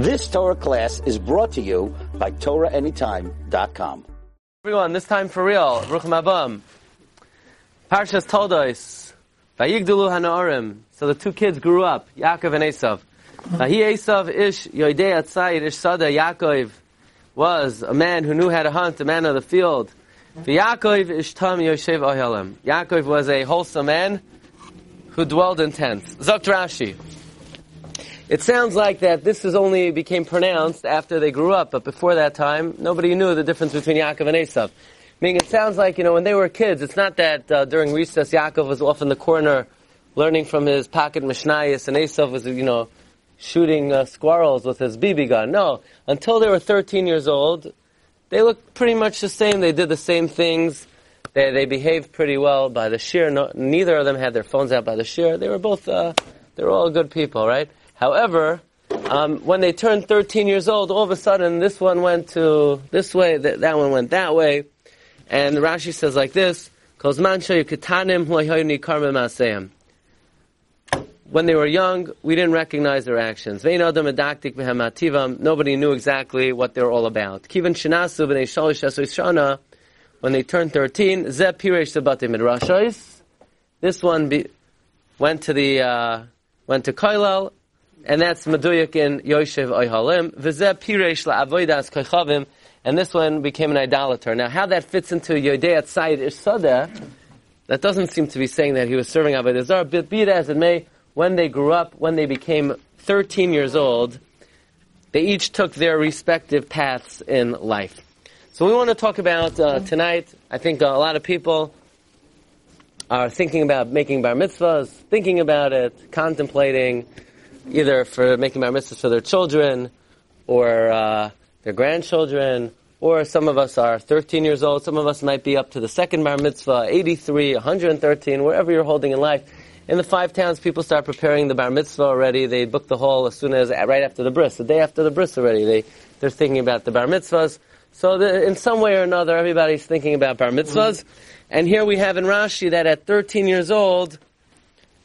This Torah class is brought to you by TorahAnytime.com. Everyone, this time for real. Ruchim Abam. Parshas Toldos. Vayigdulu Hanaorim. So the two kids grew up, Yaakov and Esav. Vahi Esav ish yoidei atzayir ish sada Yaakov was a man who knew how to hunt, a man of the field. Yaakov ish tam yoshev ohelim. Yaakov was a wholesome man who dwelled in tents. Zok Rashi. It sounds like that this is only became pronounced after they grew up, but before that time, nobody knew the difference between Yaakov and Esav. Meaning, it sounds like you know when they were kids. It's not that uh, during recess Yaakov was off in the corner learning from his pocket mishnayos, and Esav was you know shooting uh, squirrels with his BB gun. No, until they were 13 years old, they looked pretty much the same. They did the same things. They they behaved pretty well by the sheer. No, neither of them had their phones out by the sheer. They were both uh, they were all good people, right? However, um, when they turned 13 years old, all of a sudden this one went to this way, that, that one went that way. And Rashi says like this, when they were young, we didn't recognize their actions. Nobody knew exactly what they were all about. When they turned 13, this one be, went to the uh, went to Koilel, and that's Meduyak in Yoshev Oyhalim. V'zeh piresh la'avoidas koichavim, and this one became an idolater. Now, how that fits into Yodei Tzayid Ishsadeh, that doesn't seem to be saying that he was serving Avodah Zarah, but be it as it may, when they grew up, when they became 13 years old, they each took their respective paths in life. So we want to talk about uh, tonight, I think a lot of people are thinking about making bar mitzvahs, thinking about it, contemplating, either for making bar mitzvahs for their children or uh, their grandchildren, or some of us are 13 years old, some of us might be up to the second bar mitzvah, 83, 113, wherever you're holding in life. In the five towns, people start preparing the bar mitzvah already. They book the hall as soon as, right after the bris, the day after the bris already. They, they're thinking about the bar mitzvahs. So the, in some way or another, everybody's thinking about bar mitzvahs. And here we have in Rashi that at 13 years old,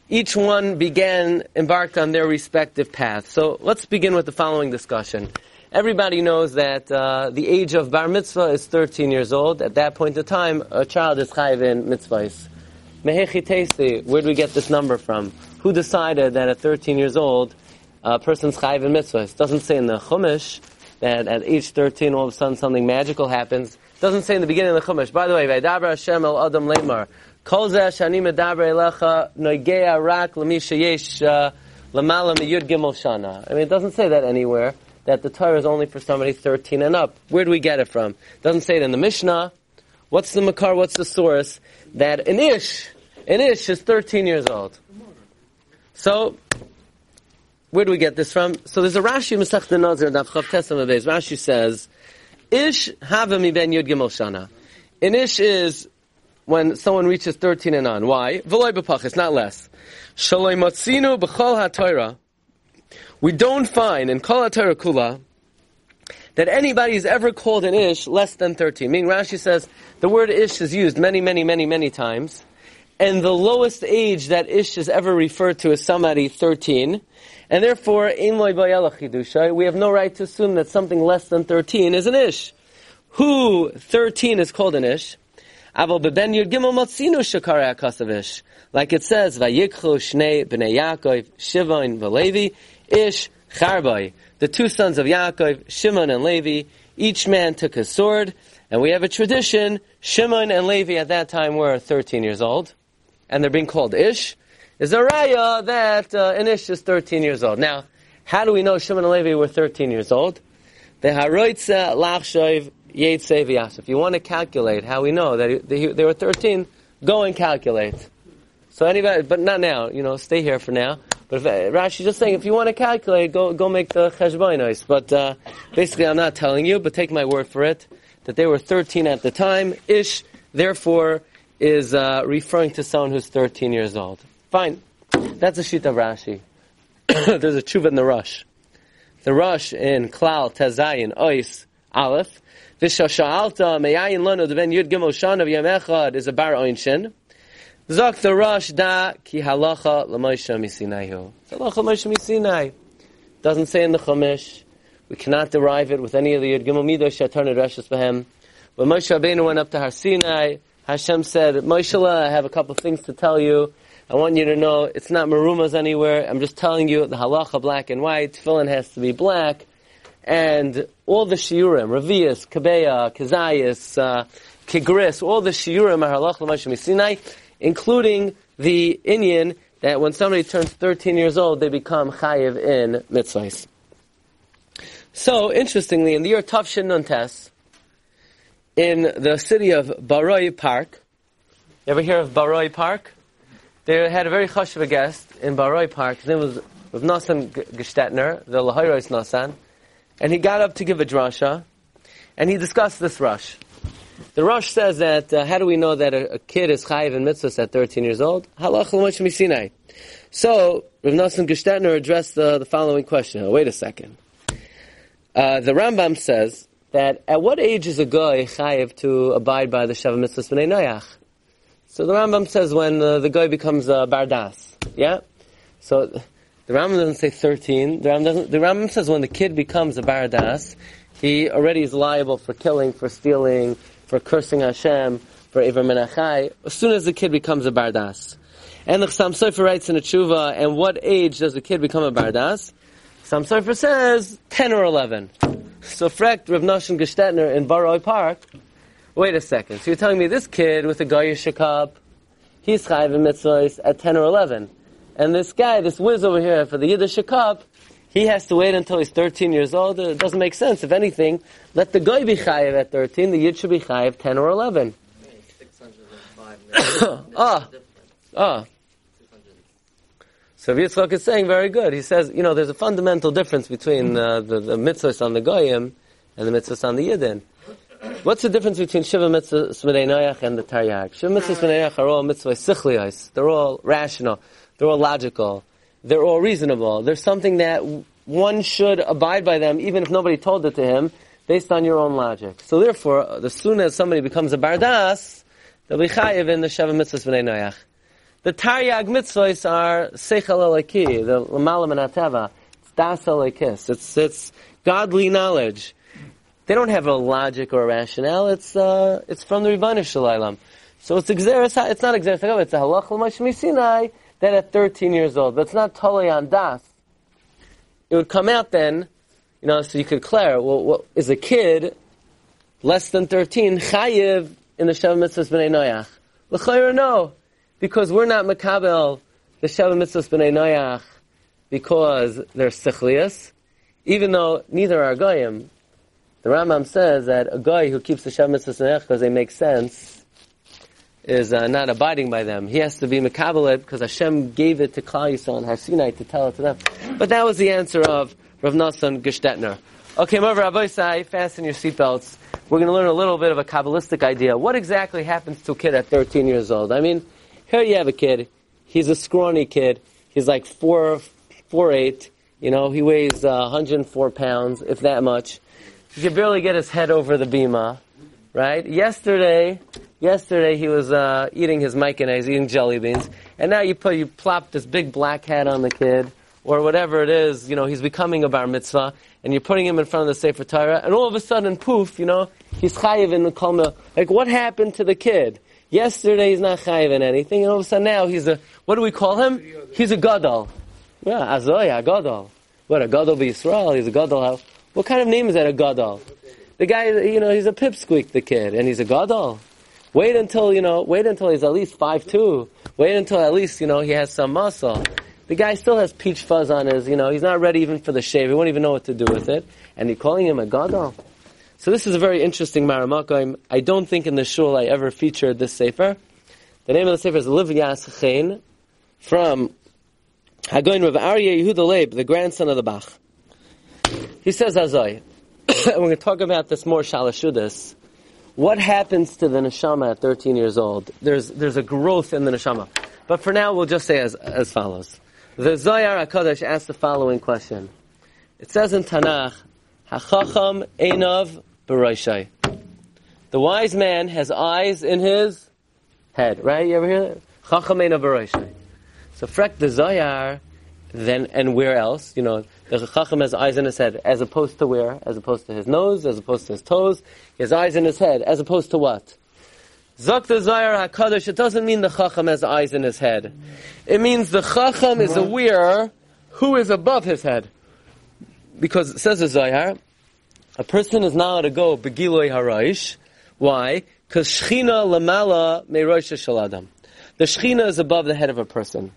each one began, embarked on their respective path. So let's begin with the following discussion. Everybody knows that uh, the age of bar mitzvah is 13 years old. At that point in time, a child is chayiv in mitzvahs. Mehechi testi, where do we get this number from? Who decided that at 13 years old, a person's chayiv in mitzvahs? It doesn't say in the Chumash that at age 13 all of a sudden something magical happens. It doesn't say in the beginning of the Chumash. By the way, Vaydabra Hashem el Adam Lemar. Kol shani medaber elecha noigea rak lemi sheyesh uh, lamala miyud gimel shana. I mean, it doesn't say that anywhere, that the Torah is only for somebody 13 and up. Where do we get it from? It doesn't say it in the Mishnah. What's the Makar, what's the source? That an Ish, an Ish is 13 years old. So, where do we get this from? So there's a Rashi Masech the Nazir, Daf Chav Tesam Rashi says, Ish hava ben yud gimel shana. An Ish is when someone reaches 13 and on. Why? V'loy b'pachis, not less. Shaloi matzinu b'chol We don't find in kol ha kula that anybody is ever called an ish less than 13. Meaning Rashi says the word ish is used many, many, many, many times. And the lowest age that ish is ever referred to is somebody 13. And therefore, in we have no right to assume that something less than 13 is an ish. Who 13 is called an ish? Aval beben yud gimel matzinu shakara akasavish. Like it says, Vayikchu shnei b'nei Yaakov, Shivon v'Levi, Ish Charbai. The two sons of Yaakov, Shimon and Levi, each man took his sword, and we have a tradition, Shimon and Levi at that time were 13 years old, and they're being called Ish, is a raya that uh, an Ish is 13 years old. Now, how do we know Shimon and Levi were 13 years old? The Haroitza Lachshoiv if you want to calculate how we know that they, were 13, go and calculate. So anybody, but not now, you know, stay here for now. But if, uh, Rashi's just saying, if you want to calculate, go, go make the cheshbonos. But, uh, basically I'm not telling you, but take my word for it, that they were 13 at the time. Ish, therefore, is, uh, referring to someone who's 13 years old. Fine. That's a sheet of Rashi. There's a tshuva in the rush. The rush in Klal, Tezayin, Ois, Aleph, V'shasha'alta me'ayin lanu ben yud gimel shana v'yam echad is a bar oinshin. Zok the Rosh da ki halacha l'moisha misinayu. Halacha l'moisha misinai. Doesn't say in the Chumash. We cannot derive it with any of the Yud Gimel Midosh Shatarn Reshus Behem. When Moshe Rabbeinu went up to Har Sinai, Hashem said, Moshe, I have a couple of things to tell you. I want you to know it's not marumas anywhere. I'm just telling you the halacha black and white. Tefillin has to be black. And all the shiurim, Ravias, Kabeya, Kazayas, uh, Kigris, all the shiurim are halacha l'mashim Sinai, including the Inyan that when somebody turns 13 years old, they become chayiv in mitzvahs. So, interestingly, in the year Tavshin Nuntes, in the city of Baroi Park, you ever hear of Baroi Park? They had a very chashuv guest in Baroi Park. His name was Rav Nassan Gestetner, the Lahayros Nassan, and he got up to give a drasha, and he discussed this rush. The rush says that uh, how do we know that a, a kid is chayiv in mitzvahs at 13 years old? Halach. So Rav Nassan Gestetner addressed the, the following question. Oh, wait a second. Uh, the Rambam says that at what age is a guy chayiv to abide by the Sheva Mitzvahs B'nai Noach? So the Rambam says when uh, the guy becomes a uh, bardas. Yeah? So the Rambam doesn't say 13. The Rambam, doesn't, the says when the kid becomes a bardas, he already is liable for killing, for stealing, for cursing Hashem, for Iver Menachai, as soon as the kid becomes a bardas. And the Chassam Sofer writes in a tshuva, and what age does the kid become a bardas? Chassam Sofer says 10 or 11. So Frecht Rav Nosson Gestetner in Baroi Park Wait a second. So you're telling me this kid with a Goyish cup, he's chayv in mitzvahs at 10 or 11. And this guy, this whiz over here for the Yiddish cup, he has to wait until he's 13 years old. It doesn't make sense. If anything, let the guy be chayiv at 13, the Yid should be chayiv 10 or 11. ah, ah. So Yitzchak is saying very good. He says, you know, there's a fundamental difference between uh, the, the mitzvahs on the goyim and the mitzvahs on the yidden. What's the difference between Shiva mitzvahs Noach and the Taryag? Shiva mitzvahs Noach are all mitzvah sichliyos. They're all rational. They're all logical. They're all reasonable. There's something that one should abide by them even if nobody told it to him based on your own logic. So therefore, as soon as somebody becomes a bardas, they'll be chayiv in the Shiva Mitzvah Smedei Noach. The Taryag mitzvahs are seichel elaki, the lamalam and It's das elakis. It's, it's godly knowledge. They don't have a logic or a rationale. It's uh, it's from the Rebbeinu Shalom. So it's exeris. It's not exeris. It's a halach l'mashmi Sinai that at 13 years old, but it's not totally on das. It would come out then, you know, so you could declare, well, what, is a kid less than 13 chayiv in the Sheva Mitzvahs B'nai Noach? L'chayr no, because we're not makabel the Sheva Mitzvahs B'nai Noach because they're sichlias, even though neither are goyim. The Rambam says that a guy who keeps the Shem Mitzvah because they make sense is uh, not abiding by them. He has to be mekabelet because Hashem gave it to Klal Yisrael and Har Sinai to tell it to them. But that was the answer of Rav Nassan Gestetner. Okay, Merv Rabbi Sai, fasten your seatbelts. We're going to learn a little bit of a Kabbalistic idea. What exactly happens to a kid at 13 years old? I mean, here you have a kid. He's a scrawny kid. He's like four, four eight. You know, he weighs uh, 104 pounds, if that much. He could barely get his head over the bima, right? Yesterday, yesterday he was uh, eating his mayonnaise, eating jelly beans, and now you put you plop this big black hat on the kid, or whatever it is. You know, he's becoming a bar mitzvah, and you're putting him in front of the sefer Torah, and all of a sudden, poof, you know, he's chayiv in the kolma. Like, what happened to the kid? Yesterday he's not chayiv in anything, and all of a sudden now he's a what do we call him? He's a gadol. Yeah, azoya, gadol. What a gadol be Yisrael? He's a gadol. What kind of name is that, a gadol? The guy, you know, he's a pipsqueak, the kid, and he's a gadol. Wait until, you know, wait until he's at least five two. Wait until at least, you know, he has some muscle. The guy still has peach fuzz on his, you know, he's not ready even for the shave. He won't even know what to do with it. And you're calling him a gadol. So this is a very interesting maramakim. I don't think in the shul I ever featured this sefer. The name of the sefer is Liv Yas from Hagoin Rav Aryeh Yehuda Leib, the grandson of the Bach. He says Azai, we're going to talk about this more Shalashudis. What happens to the neshama at 13 years old? There's, there's a growth in the neshama. But for now, we'll just say as, as follows. The Zoyar HaKadosh asks the following question. It says in Tanakh, Hachacham Einav Baroshai. The wise man has eyes in his head, right? You ever hear that? Chacham Einav Baroshai. So Frek the Zoyar then and where else? You know, the chacham has eyes in his head, as opposed to where? As opposed to his nose, as opposed to his toes. He has eyes in his head, as opposed to what? Zakta Zayar HaKadosh, it doesn't mean the Chacham has eyes in his head. It means the Chacham is aware who is above his head. Because it says the Zayar, a person is not allowed to go Begiloi Haraish. Why? Because Shechina Lamala Merosh Shaladam. The Shechina is above the head of a person.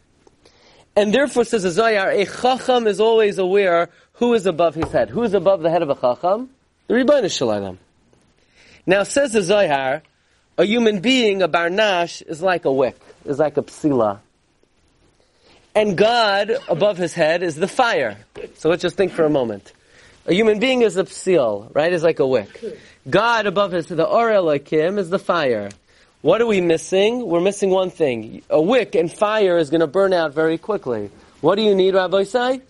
And therefore, says the Zayar, a Chacham is always aware who is above his head. Who is above the head of a Chacham? The Rebbeinu Shaladam. Now, says the Zayar, a human being, a barnash, is like a wick, is like a psila. And God, above his head, is the fire. So let's just think for a moment. A human being is a psil, right? Is like a wick. God, above his, the or akim is the fire. What are we missing? We're missing one thing. A wick and fire is going to burn out very quickly. What do you need, Rabbi Say?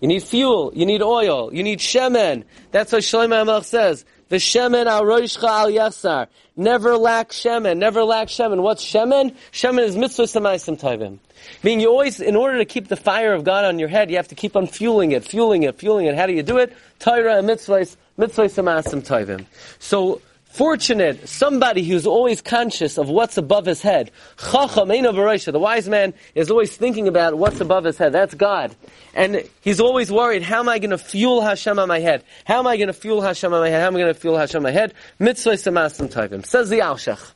You need fuel. You need oil. You need shemen. That's what Shlomo Amelch says. The shemen al roishcha al yasar. Never lack shemen. Never lack shemen. What's shemen? Shemen is mitzvah samaisim tovim. Meaning you always, in order to keep the fire of God on your head, you have to keep on fueling it, fueling it, fueling it. How do you do it? Torah and mitzvahs, mitzvahs samaisim tovim. So, fortunate, somebody who's always conscious of what's above his head. Chacham the wise man is always thinking about what's above his head. That's God. And he's always worried, how am I going to fuel Hashem on my head? How am I going to fuel Hashem on my head? How am I going to fuel Hashem on my head? Mitzvah samasim tovim. Says the Alshich.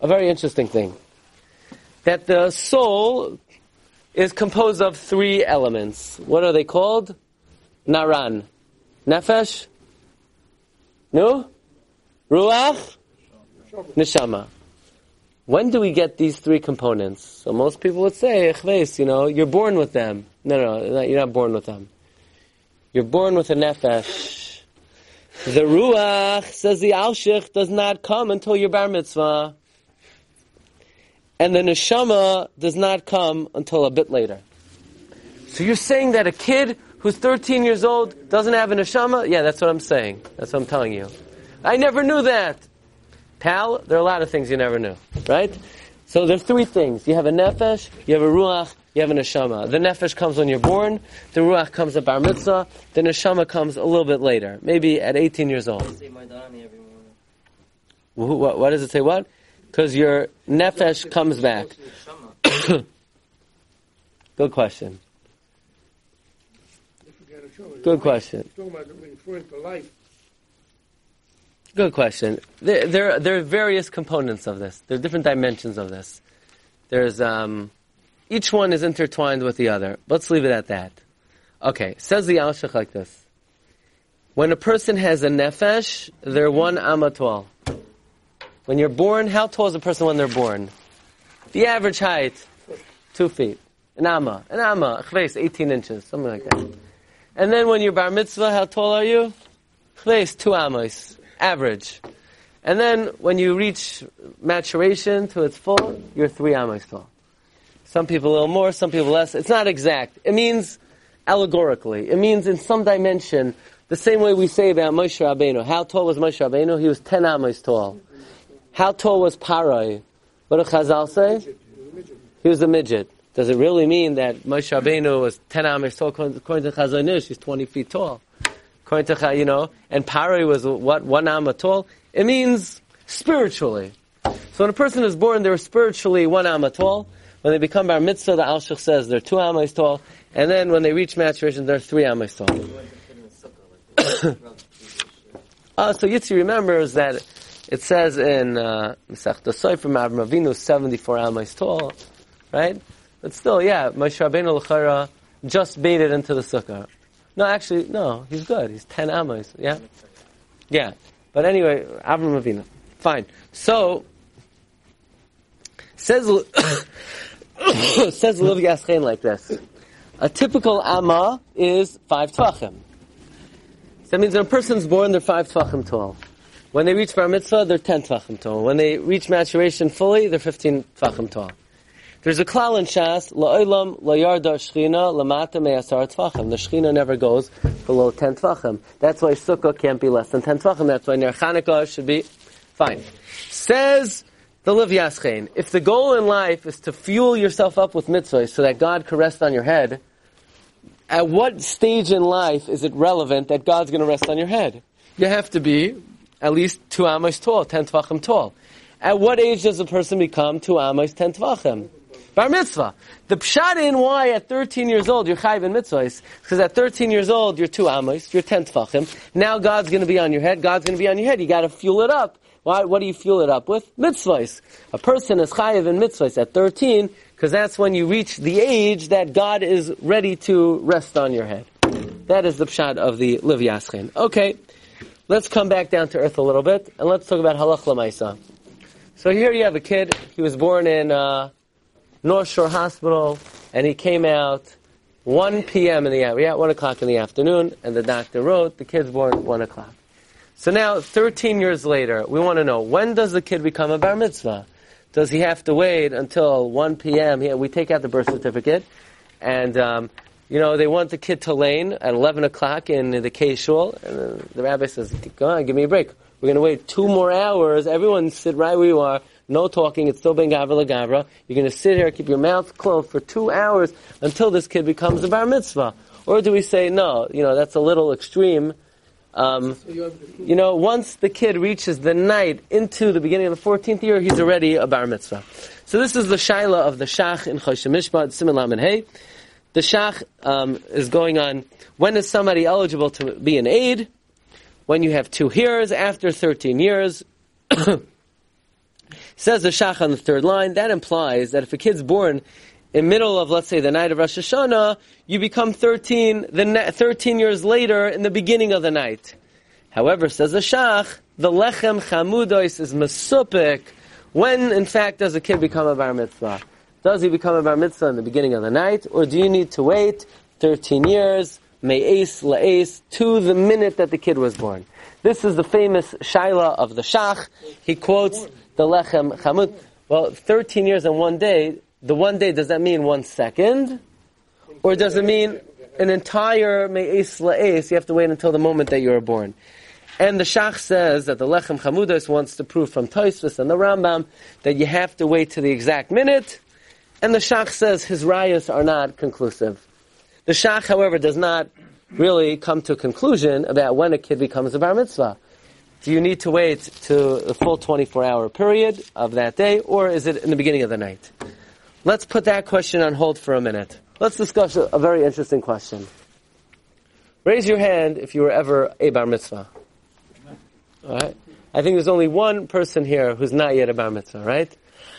A very interesting thing. That the soul is composed of three elements. What are they called? Naran. Nefesh? No? Ruach, Neshama. When do we get these three components? So most people would say, you know, you're born with them. No, no, no, you're not born with them. You're born with a nefesh. The Ruach, says the Alshich, does not come until your bar mitzvah. And the Neshama does not come until a bit later. So you're saying that a kid who's 13 years old doesn't have a Neshama? Yeah, that's what I'm saying. That's what I'm telling you. I never knew that. Pal, there are a lot of things you never knew, right? So there's three things. You have a nefesh, you have a ruach, you have a neshama. The nefesh comes when you're born, the ruach comes at bar mitzvah, the neshama comes a little bit later, maybe at 18 years old. What, what does it say? What? Because your nefesh comes back. Good question. Good question. Good question. There, there, there, are various components of this. There are different dimensions of this. There's, um, each one is intertwined with the other. Let's leave it at that. Okay, says the Alshich like this. When a person has a nefesh, they're one amma tall. When you're born, how tall is a person when they're born? The average height, two feet. An amma. An amma, chves, 18 inches, something like that. And then when you're bar mitzvah, how tall are you? Chves, two amos average. And then when you reach maturation to its full, you're three amos tall. Some people a little more, some people less. It's not exact. It means allegorically. It means in some dimension, the same way we say about Moshe Rabbeinu. How tall was Moshe Rabbeinu? He was 10 amos tall. How tall was Parai? What did Chazal say? He was a midget. Does it really mean that Moshe Rabbeinu was 10 amos tall? According to Chazal he's 20 feet tall according to you know, and Pari was what one amma tall. It means spiritually. So when a person is born, they're spiritually one amma tall. When they become bar mitzvah, the Alshich says they're two amas tall, and then when they reach maturation, they're three amas tall. uh, so Yitzi remembers that it says in uh, the Sofer Avram Avinu, 74 amas tall, right? But still, yeah, Moshe Rabbeinu L'chara just it into the sukkah. No, actually, no. He's good. He's ten amos. Yeah, yeah. But anyway, Avram Avinu. Fine. So says says Lev Yaschein like this. A typical amma is five tvachim. So that means when a person's born, they're five tvachim tall. When they reach bar mitzvah, they're ten tvachim tall. When they reach maturation fully, they're fifteen tvachim tall. There's a klal in Shas, la'olam la'yarda shchina lamata me'asar tvachim. The shchina never goes below 10 tvachim. That's why sukkah can't be less than 10 tvachim. That's why Ner Chanukah should be fine. Says the liv yaschein. If the goal in life is to fuel yourself up with mitzvahs so that God can rest on your head, at what stage in life is it relevant that God's going to rest on your head? You have to be at least two amos tall, ten tvachim tall. At what age does a person become two amos, ten tvachim? Bar mitzvah. The pshat in why at 13 years old you're chayv in mitzvahs, because at 13 years old you're two amos, you're ten tvachim. Now God's going to be on your head. God's going to be on your head. You got to fuel it up. Why, what do you fuel it up with? Mitzvahs. A person is chayiv in mitzvahs at 13 because that's when you reach the age that God is ready to rest on your head. That is the pshat of the Liv Yaschin. Okay, let's come back down to earth a little bit and let's talk about halach lamaisa. So here you have a kid. He was born in uh, North Shore Hospital, and he came out 1 p.m. in the yeah, 1 o'clock in the afternoon, and the doctor wrote the kid's born at 1 o'clock. So now, 13 years later, we want to know, when does the kid become a bar mitzvah? Does he have to wait until 1 p.m.? we take out the birth certificate, and, um, you know, they want the kid to lane at 11 o'clock in the K and the rabbi says, go on, give me a break. We're going to wait two more hours. Everyone sit right where you are. No talking. It's still being gavra gavra. You're going to sit here, keep your mouth closed for two hours until this kid becomes a bar mitzvah. Or do we say, no, you know, that's a little extreme. Um, you know, once the kid reaches the night into the beginning of the 14th year, he's already a bar mitzvah. So this is the shaila of the shach in Choshe Mishpat, Siman and Hey. The shach um, is going on, when is somebody eligible to be an aid? When you have two hearers after 13 years. Says the shach on the third line, that implies that if a kid's born in middle of, let's say, the night of Rosh Hashanah, you become 13, the 13 years later in the beginning of the night. However, says the Shach, the lechem chamudois is masupik. When, in fact, does a kid become a bar mitzvah? Does he become a bar mitzvah in the beginning of the night, or do you need to wait 13 years, me'es la'es, to the minute that the kid was born? This is the famous shaila of the Shach. He quotes the lechem chamud. Well, 13 years and one day, the one day, does that mean one second? Or does it mean an entire me'es la'es, you have to wait until the moment that you were born? And the Shach says that the Lechem Chamudos wants to prove from Tosfos and the Rambam that you have to wait to the exact minute. And the Shach says his rayas are not conclusive. The Shach, however, does not really come to a conclusion about when a kid becomes a bar mitzvah. Do you need to wait to the full 24 hour period of that day, or is it in the beginning of the night? Let's put that question on hold for a minute. Let's discuss a, very interesting question. Raise your hand if you were ever a bar mitzvah. All right. I think there's only one person here who's not yet a bar mitzvah, right?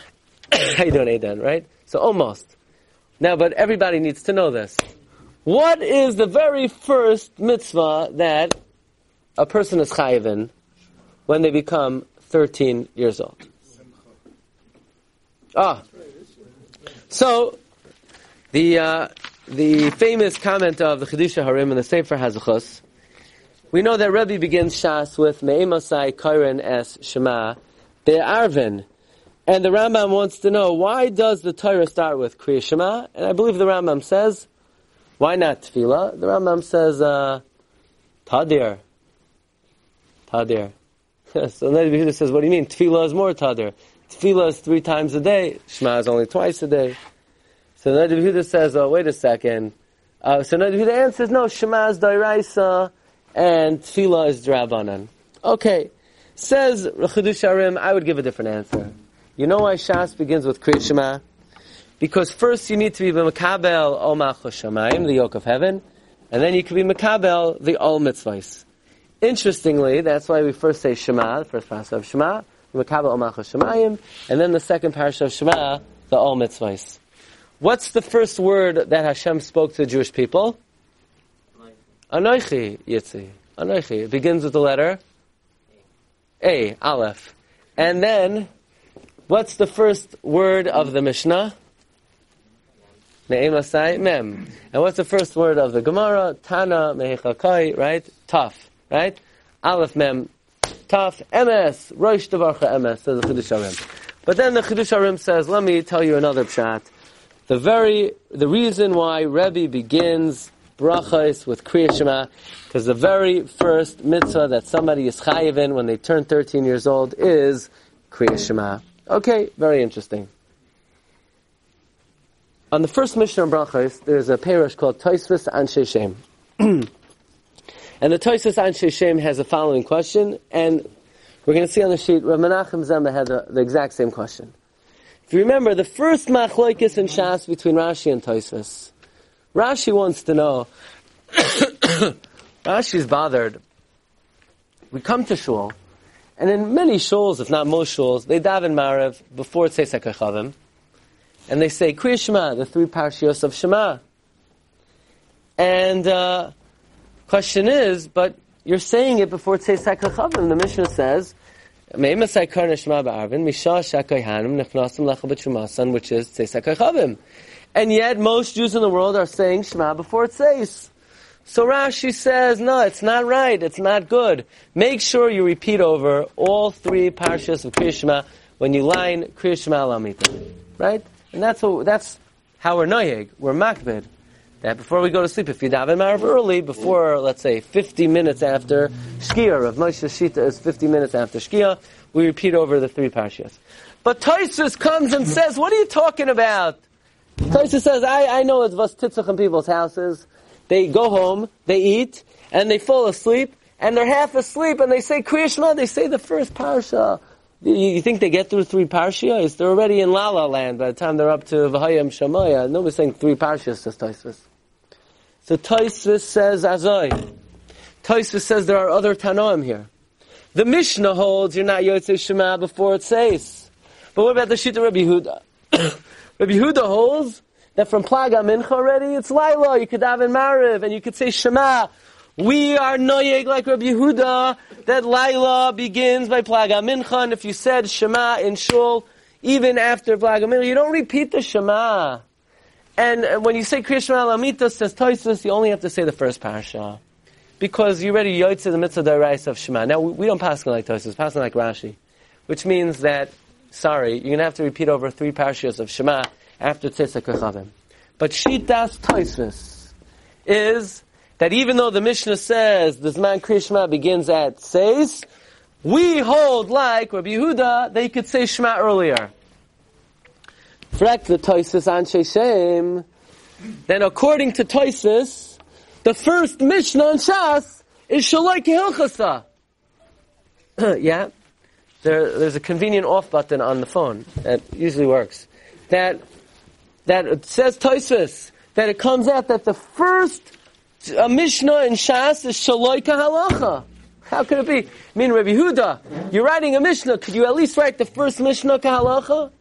How you doing, Aidan? Right? So almost. Now, but everybody needs to know this. What is the very first mitzvah that a person is chayiv in when they become 13 years old? Ah, so, the uh, the famous comment of the Chedusha Harim in the Sefer Hazuchos, we know that Rebbe begins Shas with Me'emasai Kairen es Shema Be'arvin. And the Rambam wants to know, why does the Torah start with Kriya Shema? And I believe the Rambam says, why not Tefillah? The Rambam says, uh, Tadir. Tadir. so then Yehuda says, what do you mean? Tefillah is more Tadir. Tefillah is three times a day. Shema is only twice a day. So Nadi Yehuda says, oh, wait a second. Uh, so Nadi Yehuda answers, no, Shema is Dairaisa and Tefillah is Drabanan. Okay. Says Rechidush Arim, I would give a different answer. You know why Shas begins with Kriyat Shema? Because first you need to be Makabel Ol Shamayim, the yoke of heaven, and then you can be Makabel, the Ol Mitzvahs. Interestingly, that's why we first say Shema, the first parsha of Shema, Makabel Ol Shamayim, and then the second parsha of Shema, the Ol Mitzvahs. What's the first word that Hashem spoke to the Jewish people? Anoichi Yitzi. Anoichi. It begins with the letter A, Aleph. And then, what's the first word of the Mishnah? Ne'emasai Mem. And what's the first word of the Gemara? Tana Mehechakai, right? Tough, right? Aleph Mem. Tough. Emes. Rosh Devarcha Emes, says the Chiddush But then the Chiddush says, let me tell you another pshat. The very, the reason why Rebbe begins brachas with Kriya Shema, because the very first mitzvah that somebody is chayiv in when they turn 13 years old is Kriya Shema. Okay, very interesting. On the first Mishnah of Brachos, there's a parish called Toisvis Anshe Shem. and the Toisvis Anshe Shem has the following question, and we're going to see on the sheet, Rav Menachem Zemba had the, the, exact same question. If you remember, the first Machloikis in Shas between Rashi and Toisvis, Rashi wants to know, Rashi's bothered. We come to Shul, and in many shuls, if not most shuls, they daven Marev before Tzesek HaChavim, and they say Kriya Shema, the three parshios of Shema. And uh, question is, but you're saying it before Tzesek HaChavim. The Mishnah says, which is Tzesek HaChavim. And yet, most Jews in the world are saying Shema before says. So Rashi says, no, it's not right. It's not good. Make sure you repeat over all three parshas of Krishma when you line Krishma Lamita. Right? And that's what, that's how we're noyeg. We're makbid. That before we go to sleep, if you daven Marav early, before, let's say, 50 minutes after Shkia, of Moshe Shita is 50 minutes after Shkia, we repeat over the three parshas. But Taisus comes and says, what are you talking about? Taisus says, I, I know it's vas titzach in people's houses. They go home, they eat, and they fall asleep, and they're half asleep, and they say Krishma, they say the first parsha. You, think they get through three parshas? They're already in La La Land by the time they're up to Vahayim Shamaya. Uh, nobody's saying three parshas, says Taisvis. So Taisvis says Azoi. Taisvis says there are other Tanoim here. The Mishnah holds you're not Yotzei Shema before it says. But what about the Shita Rabbi Huda? Rabbi Huda holds that from Plaga Mincha already, it's Laila, you could have in Mariv, and you could say Shema. We are noyeg like Rabbi Yehuda, that Laila begins by Plaga Mincha, and if you said Shema in Shul, even after Plaga Mincha, you don't repeat the Shema. And uh, when you say Krishna Alamita, says Toisus, you only have to say the first parasha. Because you already yotze the mitzvah dairais of Shema. Now, we don't pass like Toisus, pass like Rashi. Which means that, sorry, you're going to have to repeat over three parashas of Shema after Tzesek Rechavim. But Shitas Toisvis is that even though the Mishnah says the Zman Krishma begins at Seis, we hold like Rabbi Yehuda that you could say Shema earlier. The Toisus Anshe Shem, then according to Toisus, the first Mishnah on Shas is Shaloi Kehilchasa. yeah? There, there's a convenient off button on the phone that usually works. That that it says Toisvis, that it comes out that the first uh, Mishnah in Shas is Shaloi Halacha. How could it be? I mean, Rabbi Huda, you're writing a Mishnah, could you at least write the first Mishnah Kahalacha?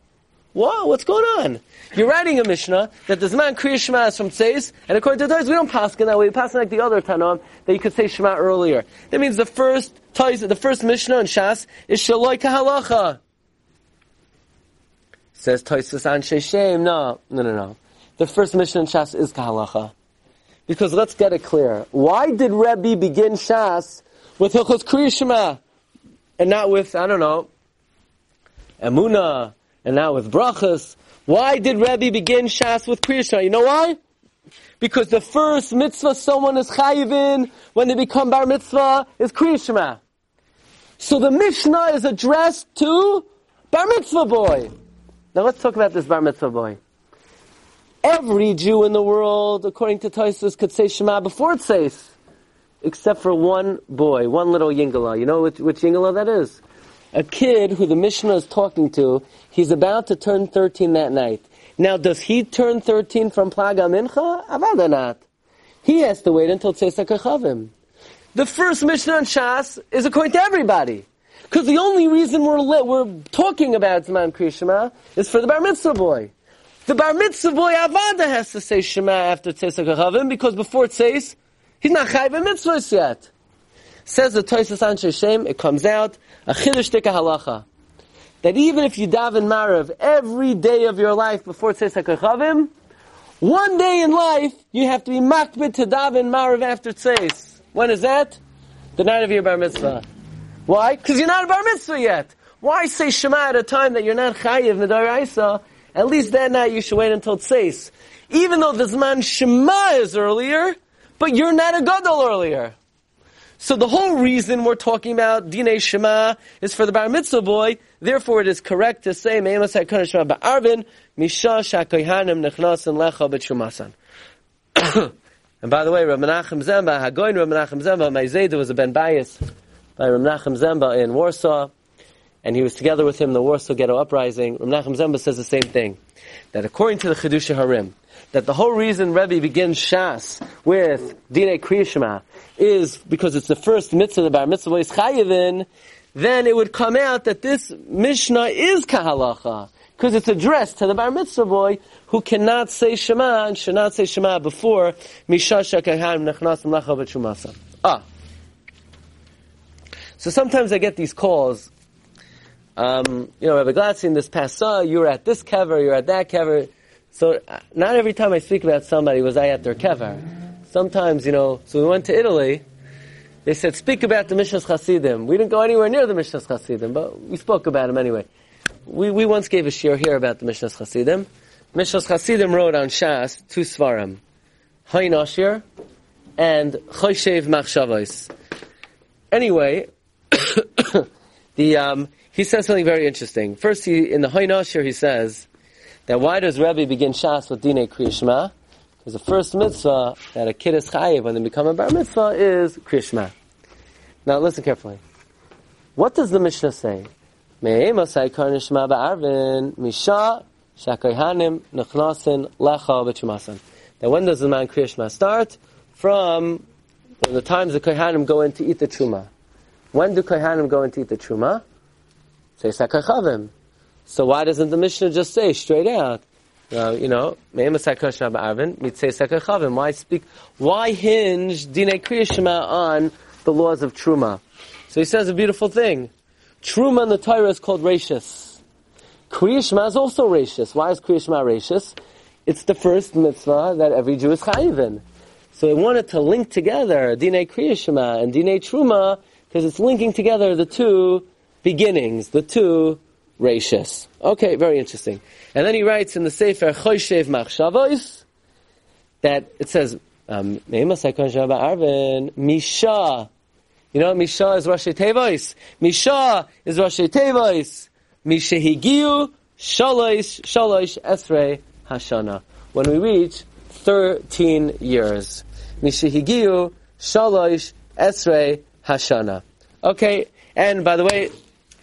What? What's going on? You're writing a Mishnah that the Zman Kriya Shema is from Tzeis, and according to Tzeis, we don't pass in that way. We pass like the other Tanam, that you could say Shema earlier. That means the first Tzeis, the first Mishnah in Shas is Shaloi Kahalacha. Says Toisus Anshe Shem. No, no, no, no. The first Mishnah in Shas is Kahalacha. Because let's get it clear. Why did Rebbe begin Shas with Hilchos Kriya Shema and not with, I don't know, Emuna and now with Brachas? Why did Rebbe begin Shas with Kriya Shema? You know why? Because the first mitzvah someone is chayivin when they become bar mitzvah is Kriya Shema. So the Mishnah is addressed to bar mitzvah boy. Now let's talk about this bar mitzvah boy. Every Jew in the world, according to Tosus, could say Shema before it says, except for one boy, one little Yingala. You know which, which Yingala that is? A kid who the Mishnah is talking to, he's about to turn 13 that night. Now, does he turn 13 from Plaga Mincha? Avada not. He has to wait until Tzesek Chavim. The first Mishnah on Shas is according to everybody. Because the only reason we're, we're talking about Zman Krishma is for the Bar Mitzvah boy. The Bar Mitzvah boy Avada has to say Shema after Tzesek HaChavim because before says, he's not Chayv Mitzvahs yet. Says the Toisus Anshe Shem, it comes out, a Chiddush Halacha. That even if you daven Marav every day of your life before Tzesek HaChavim, one day in life, you have to be makbid to daven Marav after Tzes. When is that? The night of your Bar Mitzvah. Why? Because you're not a bar mitzvah yet. Why say Shema at a time that you're not chayiv Isa? At least that night you should wait until tzeis. Even though the Zman Shema is earlier, but you're not a gadol earlier. So the whole reason we're talking about Dine Shema is for the Bar Mitzvah boy. Therefore, it is correct to say Me'emas HaKadosh Shema Ba'arvin Misha Shakoyhanim Nechnasan Lecha B'Shumasan. And by the way, Rav Menachem Zemba, Hagoin Rav Menachem Zemba, my Zayda was a Ben Bias by Rav Menachem Zemba in Warsaw, and he was together with him in the Warsaw Ghetto Uprising. Rav Menachem Zemba says the same thing, that according to the Chidusha Harim, that the whole reason Rebbe begins Shas with Dine Kriyashma is because it's the first mitzvah, the bar mitzvah is chayivin, then it would come out that this Mishnah is kahalacha. Because it's addressed to the bar mitzvah boy who cannot say Shema and should not say Shema before Misha Shakaham Nechnasim Lacha Ah. So sometimes I get these calls. Um, you know, Rabbi Glatstein, this past saw, you were at this kever, you're at that kever. So uh, not every time I speak about somebody was I at their kever. Sometimes, you know, so we went to Italy. They said, speak about the Mishnas Chasidim. We didn't go anywhere near the Mishnas Chasidim, but we spoke about them anyway. We, we once gave a shir here about the Mishnas Chasidim. Mishnas Chasidim wrote on Shas two svarim, Ashir and Choshev Machshavos. Anyway, the um, he says something very interesting. First, he, in the Ashir, he says that why does Rebbe begin Shas with Dine Kriyishma? Because the first mitzvah that a kid is chayiv when they become a bar mitzvah is Kriyishma. Now listen carefully. What does the Mishnah say? B'chumasan. Now when does the man Kriyashma start? From the times the Kohanim go in to eat the truma. When do Kohanim go in to eat the truma? Say sakachavim. So why doesn't the Mishnah just say straight out? Uh, you know, Why speak? Why hinge Dine Kriyashma on the laws of Truma? So he says a beautiful thing. Truma in the Torah is called Rashis. Kriyashma is also Rashis. Why is Kriyashma Rashis? It's the first mitzvah that every Jew is chayiv in. So he wanted to link together Dine Kriyashma and Dine Truma because it's linking together the two beginnings, the two Rashis. Okay, very interesting. And then he writes in the Sefer Choshev Machshavos that it says, um, Misha you know, Misha is Rashi Tevois. Misha is Rashi Tevois. Mishehigiu Shalosh Shalosh Esrei Hashana. When we reach 13 years. Mishehigiu Shalosh Esrei Hashana. Okay, and by the way,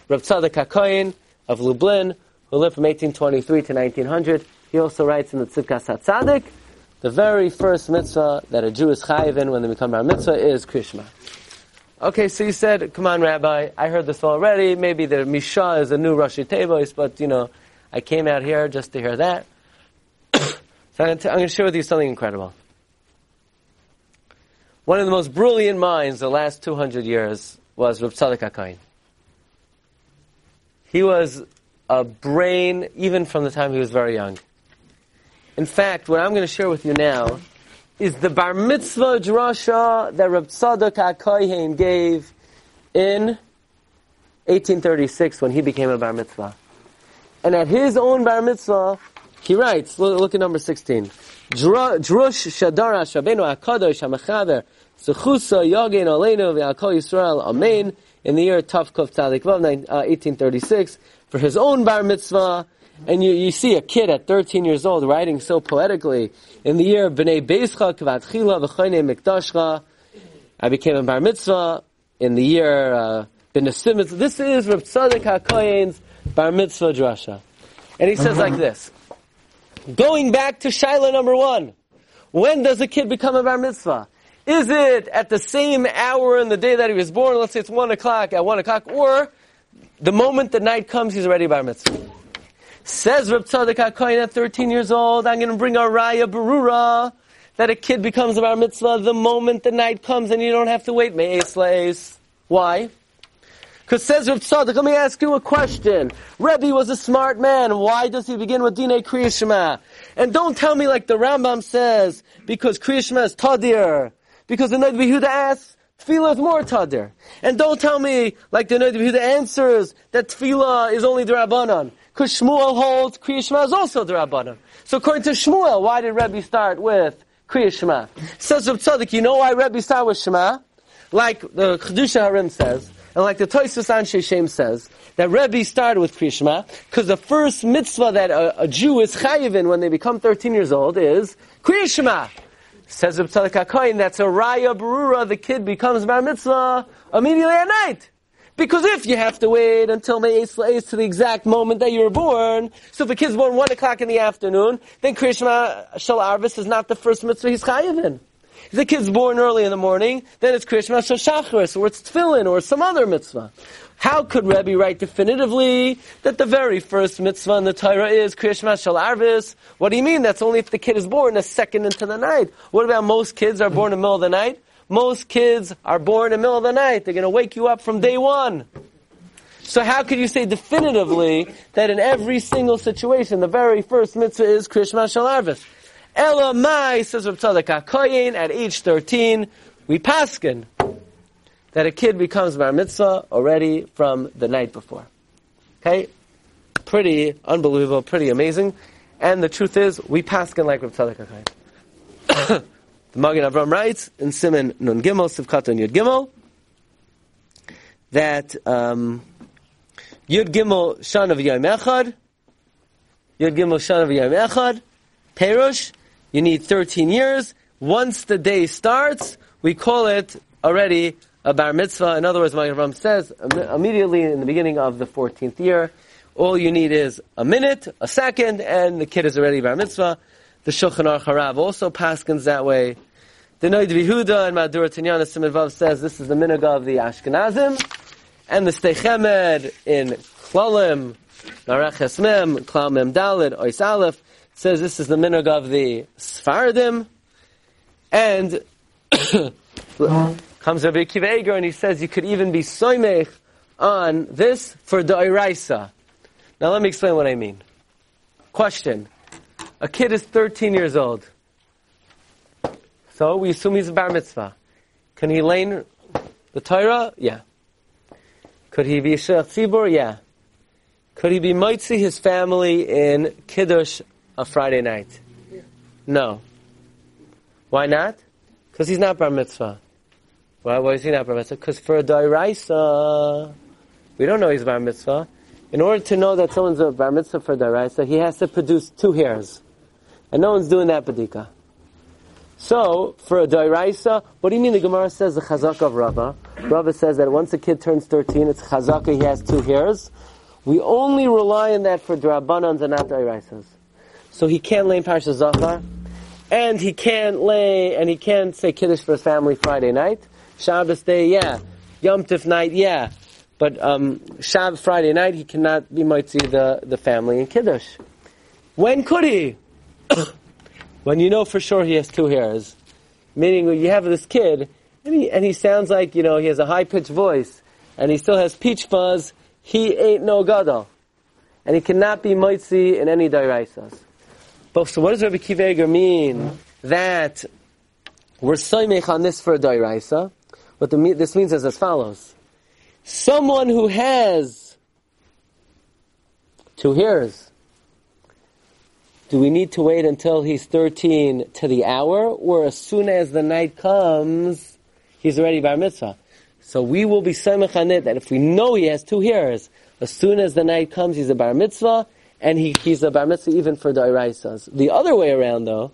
Rav Tzadok HaKoyin of Lublin, who lived from 1823 to 1900, he also writes in the Tzidkas HaTzadik, the very first mitzvah that a Jew is chayiv in when they become bar mitzvah is Krishma. Okay, so you said, come on, Rabbi, I heard this already. Maybe the Misha is a new Rashi Tevois, but, you know, I came out here just to hear that. so I'm going to share with you something incredible. One of the most brilliant minds the last 200 years was Rav Tzadok HaKoyin. He was a brain even from the time he was very young. In fact, what I'm going to share with you now is the bar mitzvah drasha that Reb Tzadok HaKohen gave in 1836 when he became a bar mitzvah. And at his own bar mitzvah, he writes, look, look at number 16. Drush Shadara Shabenu HaKadosh HaMechaber Sechusa Yagin Aleinu V'Akol Yisrael Amen in the year Tav Kov Tzadik 1836 for his own bar mitzvah and you, you see a kid at 13 years old writing so poetically, in the year B'nai Beischa Kvat Chila V'choyne Mikdashcha, I became a bar mitzvah, in the year uh, B'nai This is Reb Tzadok HaKoyen's bar mitzvah drasha. And he says like this, going back to Shaila number one, when does a kid become a bar mitzvah? Is it at the same hour in the day that he was born? Let's say it's one o'clock, at one o'clock, or the moment the night comes, he's already bar mitzvah. Says Reb Tzadok HaKoyin at 13 years old, I'm going to bring a raya barura that a kid becomes a bar mitzvah the moment the night comes and you don't have to wait me'es Why? Because says Reb Tzadok, let me ask you a question. Rebbe was a smart man. Why does he begin with Dinei Kriyashma? And don't tell me like the Rambam says, because Kriyashma is Tadir. Because the Noid Yehuda asks, Tefillah is more Tadir. And don't tell me like the Noid Yehuda answers that Tefillah is only the Rabbanon. Because Shmuel holds Kriya Shema is also Rabbanim. So according to Shmuel, why did Rebbe start with Kriya Shema? Says Reb Tzadok, you know why Rebbe started with Shema? like the Chedusha Harim says, and like the Toysus Anshe Shem says, that Rebbe started with Krishma, because the first mitzvah that a, a Jew is chayiv in when they become 13 years old is Krishma. Says Reb Tzadok HaKoyin, that's a raya barura, the kid becomes bar mitzvah immediately at night. Because if you have to wait until May Eis to the exact moment that you were born, so if a kid's born 1 o'clock in the afternoon, then Krishma Shal Arvis is not the first mitzvah he's chayiv in. If the kid's born early in the morning, then it's Krishma Shal Shachris, or it's Tefillin, or some other mitzvah. How could Rebbe write definitively that the very first mitzvah in the Torah is Kriyashma Shal Arvis? What do you mean? That's only if the kid is born a second into the night. What about most kids are born in the middle of the night? Most kids are born in the middle of the night. They're going to wake you up from day one. So how could you say definitively that in every single situation, the very first mitzvah is Krishma Arvis? Elamai, says Rav Tzadok HaKoyin, at age 13, we paskin that a kid becomes bar mitzvah already from the night before. Okay? Pretty unbelievable, pretty amazing. And the truth is, we paskin like Rav Tzadok HaKoyin. the Magen Avram writes in Simon Nun Gimel, Sivkat Yud Gimel, that um, Yud Gimel Shan of Yom Echad, Yud Gimel Shan of Yom Echad, Perush, you need 13 years. Once the day starts, we call it already a bar mitzvah. In other words, my Ram says immediately in the beginning of the 14th year, all you need is a minute, a second, and the kid is already bar mitzvah. The Shulchan Aruch Harav also paskins that way. The Noid Vihuda and Madura Tinyana Simidvav says this is the minhag of the Ashkenazim, and the Sdei Chemed in Klalim, Nareches Mem, Klal Mem Dalid, Ois Aleph, says this is the minhag of the Sfaradim, and comes Rabbi Kiva and he says you could even be soimech on this for the Iraisa. Now let me explain what I mean. Question. A kid is 13 years old. So we assume he's a bar mitzvah. Can he learn the Torah? Yeah. Could he be a tzibur? Yeah. Could he be mitzi his family in Kiddush a Friday night? No. Why not? Because he's not bar mitzvah. Why, why is he not bar mitzvah? Because for a dairaisa, we don't know he's bar mitzvah. In order to know that someone's a bar mitzvah for dairaisa, he has to produce two hairs. And no one's doing that badika. So, for a dairaisa, what do you mean the Gemara says the chazaka of Rava? Rava says that once a kid turns 13, it's chazaka, he has two hairs. We only rely on that for drabanans and not dairaisas. So he can't lay in Parsha Zachar, and he can't lay, and he can't say Kiddush for his family Friday night. Shabbos day, yeah. Yom Tif night, yeah. But um, Shabbos Friday night, he cannot be mighty the, the family in Kiddush. When could he? when you know for sure he has two hairs. Meaning you have this kid, and he, and he sounds like, you know, he has a high-pitched voice, and he still has peach fuzz, he ain't no gadol. And he cannot be mitzi in any dairaisas. But so what does Rabbi Kiva mean? That we're soymech on this for a dairaisa. What the, this means is as follows. Someone who has two hairs, do we need to wait until he's 13 to the hour, or as soon as the night comes, he's already bar mitzvah? So we will be it that if we know he has two hairs, as soon as the night comes, he's a bar mitzvah, and he, he's a bar mitzvah even for the iraisas. The other way around, though,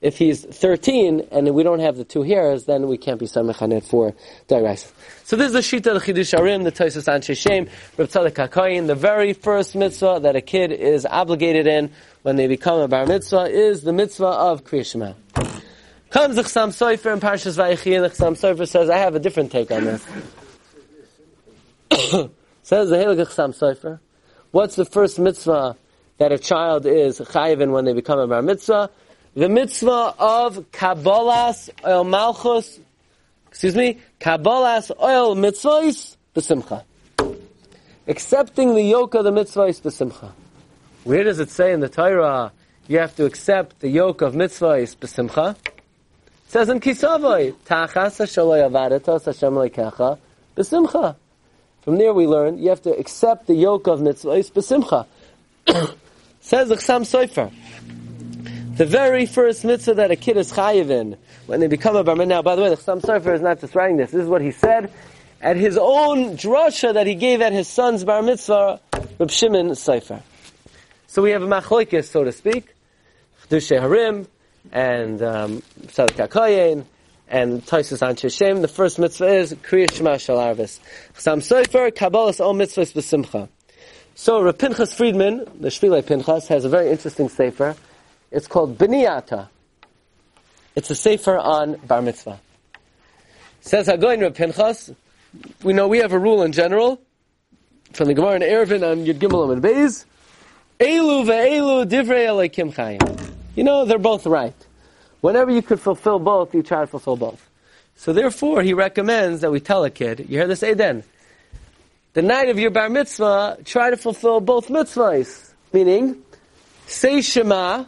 if he's 13 and we don't have the two hairs, then we can't be samech for dairais. So this is the shita of Chidush Arim, the Tosus Anshe Shem, Reb Tzadok. The very first mitzvah that a kid is obligated in when they become a bar mitzvah is the mitzvah of Kriya Comes the Chassam Sofer in Parshas Vayechi, and the Chassam Sofer says, I have a different take on this. says the Heilig Chassam Sofer, what's the first mitzvah that a child is chayiv when they become a bar mitzvah? The mitzvah of Kabbalas oil malchus, excuse me, Kabbalas oil mitzvahs b'simcha. Accepting the yoke of the mitzvahs b'simcha. Where does it say in the Torah you have to accept the yoke of mitzvahs b'simcha? It says in Kisavoy, Ta'achasa shaloy avaretos Hashem leikecha b'simcha. From there we learn you have to accept the yoke of mitzvahs b'simcha. says the Chassam Sofer. The very first mitzvah that a kid is chayiv in, when they become a bar mitzvah. Now, by the way, the Chassam Sofer is not just writing this. This is what he said at his own drasha that he gave at his son's bar mitzvah, Reb Shimon Sefer. So we have a machlokes, so to speak, Chedushay Harim, and um, Sadak and Taisus Shem. The first mitzvah is Kriya Shema Shal Arvis. Chassam Sofer, Kabbalah's all mitzvahs b'simcha. So Rav Pinchas Friedman, the Shvilei Pinchas, has a very interesting sefer. It's called Beniyata. It's a sefer on bar mitzvah. Says Hagoyin Rav Pinchas, we know we have a rule in general, from the Gemara in Erevin on Yud Gimel and Beis, Elu ve'elu divrei elikim chayim. You know, they're both right. Whenever you could fulfill both, you try to fulfill both. So therefore, he recommends that we tell a kid, you hear this Eden, the night of your bar mitzvah, try to fulfill both mitzvahs. Meaning, say Shema,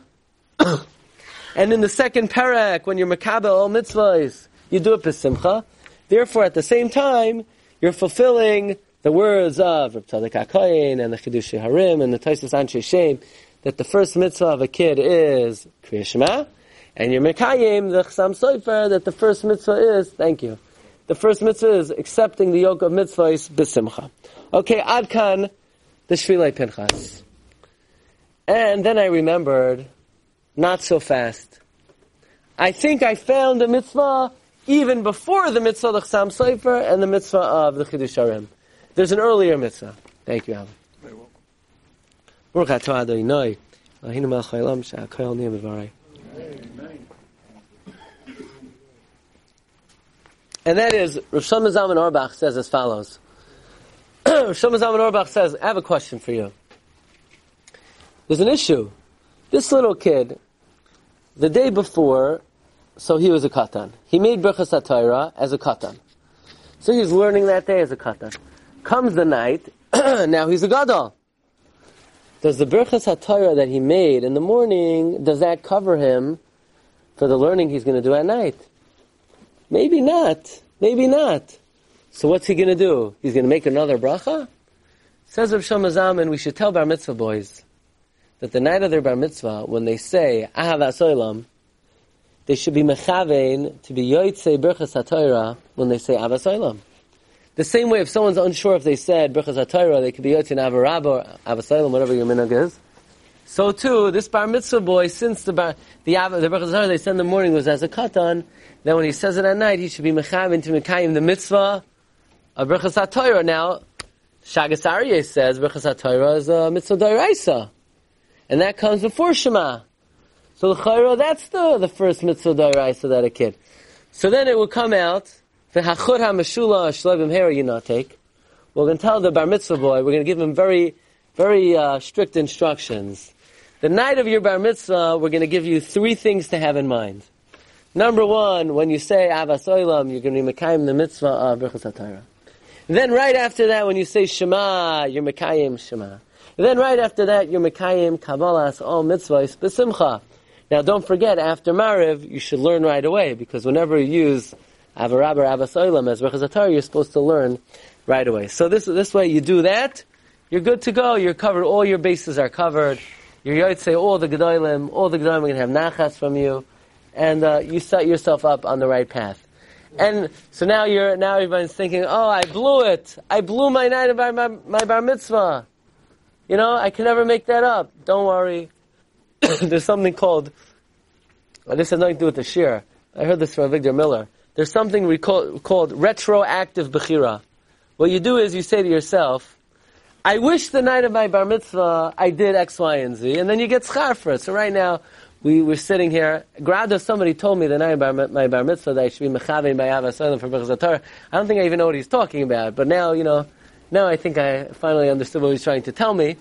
and in the second parak, when you're makabel all mitzvahs, you do it b'simcha. Therefore, at the same time, you're fulfilling the words of Reb Tzadok HaKoyin and the Chiddushei Harim and the Taisus Anshe Shem, that the first mitzvah of a kid is Kriya Shema, and you're Mekayim, the Chassam Sofer, that the first mitzvah is, thank you, the first mitzvah is accepting the yoke of mitzvahs b'simcha. Okay, Adkan, the Shvilei Pinchas. And then I remembered, not so fast. I think I found a mitzvah even before the mitzvah of the Chassam and the mitzvah of the Chiddush Harim. There's an earlier mitzvah. Thank you, Alan. Very welcome. Baruch atah Adonai, Eloheinu melech haolam, she'akol niyeh b'varei. And that is, Rav Shlomo Zalman Auerbach says as follows. Rav Shlomo Zalman Auerbach says, I have a question for you. There's an issue. This little kid, the day before, so he was a katan. He made Berchas HaTorah as a katan. So he's learning that day as a katan. Comes the night, now he's a gadol. Does the Berchas HaTorah that he made in the morning, does that cover him for the learning he's going to do at night? Maybe not. Maybe not. So what's he going to do? He's going to make another bracha? Says Rav Shlomo Zalman, we should tell bar mitzvah boys that the night of their bar mitzvah, when they say Ahavas Olam, they should be mechavein to be yoitzei berchas haTorah when they say Ahavas Olam. The same way, if someone's unsure if they said berchas haTorah, they could be yoitzei Avarab or Ahavas Olam, whatever your minhag is. So too, this bar mitzvah boy, since the bar, the the berchas they said in the morning was as a katan, then when he says it at night, he should be mechavein to mekayim the mitzvah of berchas haTorah. Now, Shagas says berchas haTorah is a mitzvah da'iraisa. And that comes before Shema. So the chayra, that's the, the first mitzvah da'iraisa that a kid. So then it will come out, v'hachur ha'meshula shlevim hera you not take. We're going to tell the bar mitzvah boy, we're going to give him very, very uh, strict instructions. The night of your bar mitzvah, we're going to give you three things to have in mind. Number one, when you say Avas Olam, you're going to be Mekayim the mitzvah of HaTorah. Then right after that, when you say Shema, you're Mekayim Shema. Then right after that, you're Mekayim Kabbalah's all mitzvahs b'simcha. Now don't forget, after Mariv, you should learn right away, because whenever you use Avarab or Avas Olam as HaTorah, you're supposed to learn right away. So this, this way you do that, you're good to go, you're covered, all your bases are covered. You're say all the Gedolim, all the Gedolim are going to have nachas from you, and uh, you set yourself up on the right path. And so now you're now everybody's thinking, oh, I blew it. I blew my night of my, my bar mitzvah. You know, I can never make that up. Don't worry. There's something called. Well, this has nothing to do with the shir. I heard this from Victor Miller. There's something we call, called retroactive bechira. What you do is you say to yourself, I wish the night of my bar mitzvah I did X, Y, and Z, and then you get schar for it. So right now, we were sitting here. Grada, somebody told me the night of my bar mitzvah that I should be mechavein by Olam for I don't think I even know what he's talking about, but now, you know, now I think I finally understood what he was trying to tell me.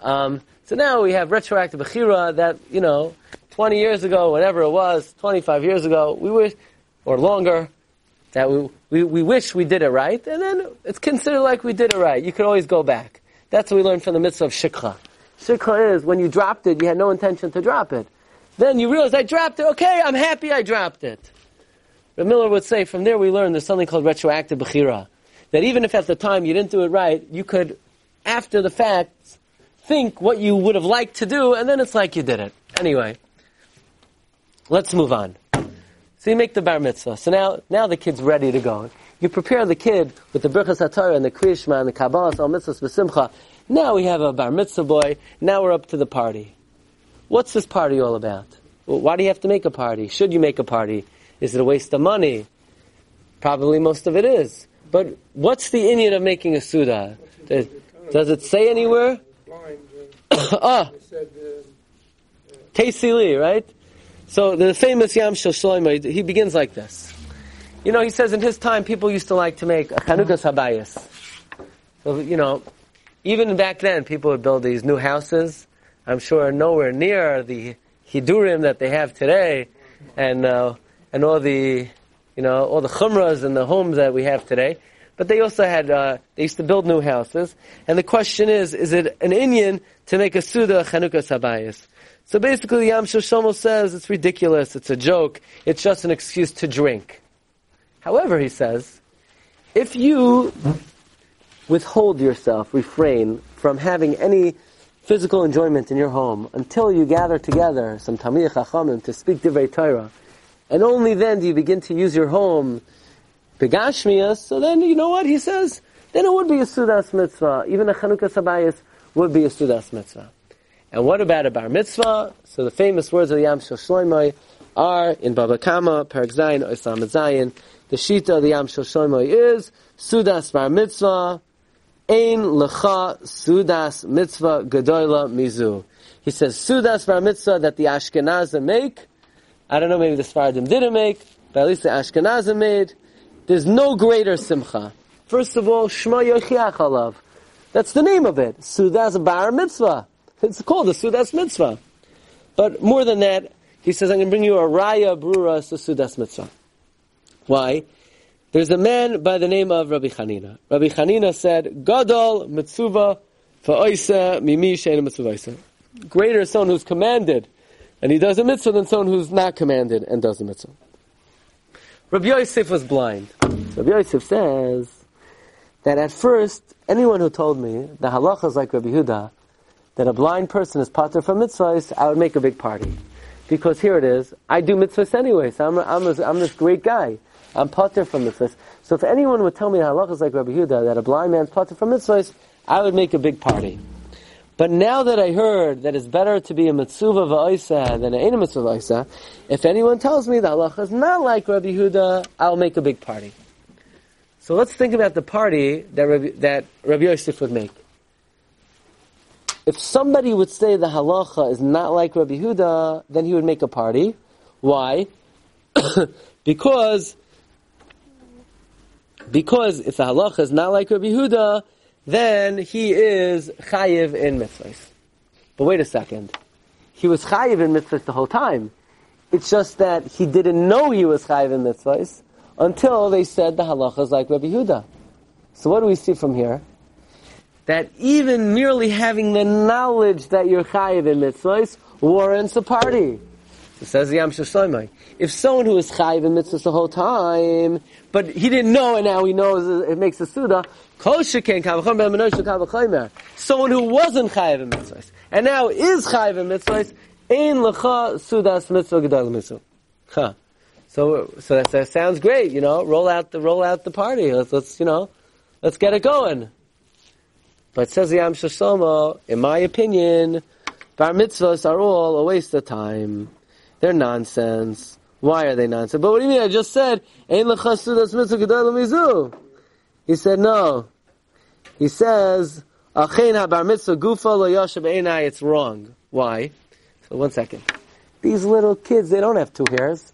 Um, so now we have retroactive bechira that, you know, 20 years ago, whatever it was, 25 years ago, we wish, or longer, that we, we, we wish we did it right, and then it's considered like we did it right. You could always go back. That's what we learned from the mitzvah of shikha. Shikha is when you dropped it, you had no intention to drop it. Then you realize I dropped it. Okay, I'm happy I dropped it. But Miller would say from there we learn there's something called retroactive bechira. That even if at the time you didn't do it right, you could, after the fact, think what you would have liked to do, and then it's like you did it. Anyway, Let's move on. So you make the bar mitzvah. So now, now the kid's ready to go. You prepare the kid with the Birchas HaTorah and the Kriyishma and the Kabbalah, Al Mitzvahs B'Simcha. Now we have a bar mitzvah boy. Now we're up to the party. What's this party all about? Why do you have to make a party? Should you make a party? Is it a waste of money? Probably most of it is. But what's the Indian of making a Suda? Does it say anywhere? ah, Lee, right? So the famous Yam Shel he begins like this. You know, he says in his time, people used to like to make a Chanukas Habayis. So, you know, even back then, people would build these new houses. I'm sure nowhere near the Hidurim that they have today, and uh, and all the, you know, all the chumras and the homes that we have today. But they also had, uh, they used to build new houses. And the question is, is it an Indian to make a Suda Chanukah Sabayis? So basically, Yam Shoshomo says it's ridiculous, it's a joke, it's just an excuse to drink. However, he says, if you withhold yourself, refrain from having any physical enjoyment in your home until you gather together some Tamir Chachamim to speak Divrei Torah, and only then do you begin to use your home begashmias, so then you know what he says? Then it would be a Sudas mitzvah. Even a Chanukah Sabayis would be a Sudas mitzvah. And what about a bar mitzvah? So the famous words of the Yam Shel Shloimeh are in Baba Kama, Perek Zayin, Oisam Zayin. The Shita of the Yam Shel Shloimeh is Sudas bar mitzvah, Ein lecha Sudas mitzvah gedoyla mizu. He says Sudas bar mitzvah that the Ashkenazim make. I don't know, maybe the Sfaradim didn't make, but at least the Ashkenazim made. There's no greater simcha. First of all, Shema Yochiach Alav. That's the name of it. Sudas bar mitzvah. It's called a Sudas Mitzvah. But more than that, he says, I'm going to bring you a Raya Brura to Sudas Mitzvah. Why? There's a man by the name of Rabbi Chanina. Rabbi Chanina said, Gadol Mitzvah Fa'oisa Mimi Sheina Mitzvah Greater is someone who's commanded, and he does a mitzvah than someone who's not commanded and does a mitzvah. Rabbi Yosef was blind. Rabbi Yosef says that at first, anyone who told me the halacha is like Rabbi Huda, that a blind person is pater from mitzvahs, I would make a big party. Because here it is, I do mitzvahs anyway, so I'm, I'm, a, I'm this great guy. I'm pater from mitzvahs. So if anyone would tell me the halachas like Rabbi Yehuda, that a blind man's pater from mitzvahs, I would make a big party. But now that I heard that it's better to be a mitzvah va'isa than a mitzvah va'isa, if anyone tells me the halacha is not like Rabbi Yehuda, I'll make a big party. So let's think about the party that Rabbi, that Rabbi Yosef would make. If somebody would say the halacha is not like Rabbi Huda, then he would make a party. Why? because because if the halacha is not like Rabbi Huda, then he is chayiv in mitzvahs. But wait a second. He was chayiv in mitzvahs the whole time. It's just that he didn't know he was chayiv in mitzvahs until they said the halacha is like Rabbi Huda. So what do we see from here? that even merely having the knowledge that you're chayiv in mitzvahs warrants a party. It says the Yam Shoshoimai. If someone who is chayiv in mitzvahs the whole time, but he didn't know and now he knows it makes a suda, someone who wasn't chayiv in mitzvahs and now is chayiv in mitzvahs, ein lecha sudas mitzvah gedal mitzvah. Huh. So, so that, that sounds great, you know. Roll out the roll out the party. Let's, let's you know, let's get it going. But says the Yam Shlomo, in my opinion, bar mitzvahs are all a waste of time. They're nonsense. Why are they nonsense? But what do you mean? I just said, Ein l'chasudas mitzvah gedol mizu. He said, no. He says, Achein ha-bar mitzvah gufa lo einai. It's wrong. Why? So one second. These little kids, they don't have two hairs.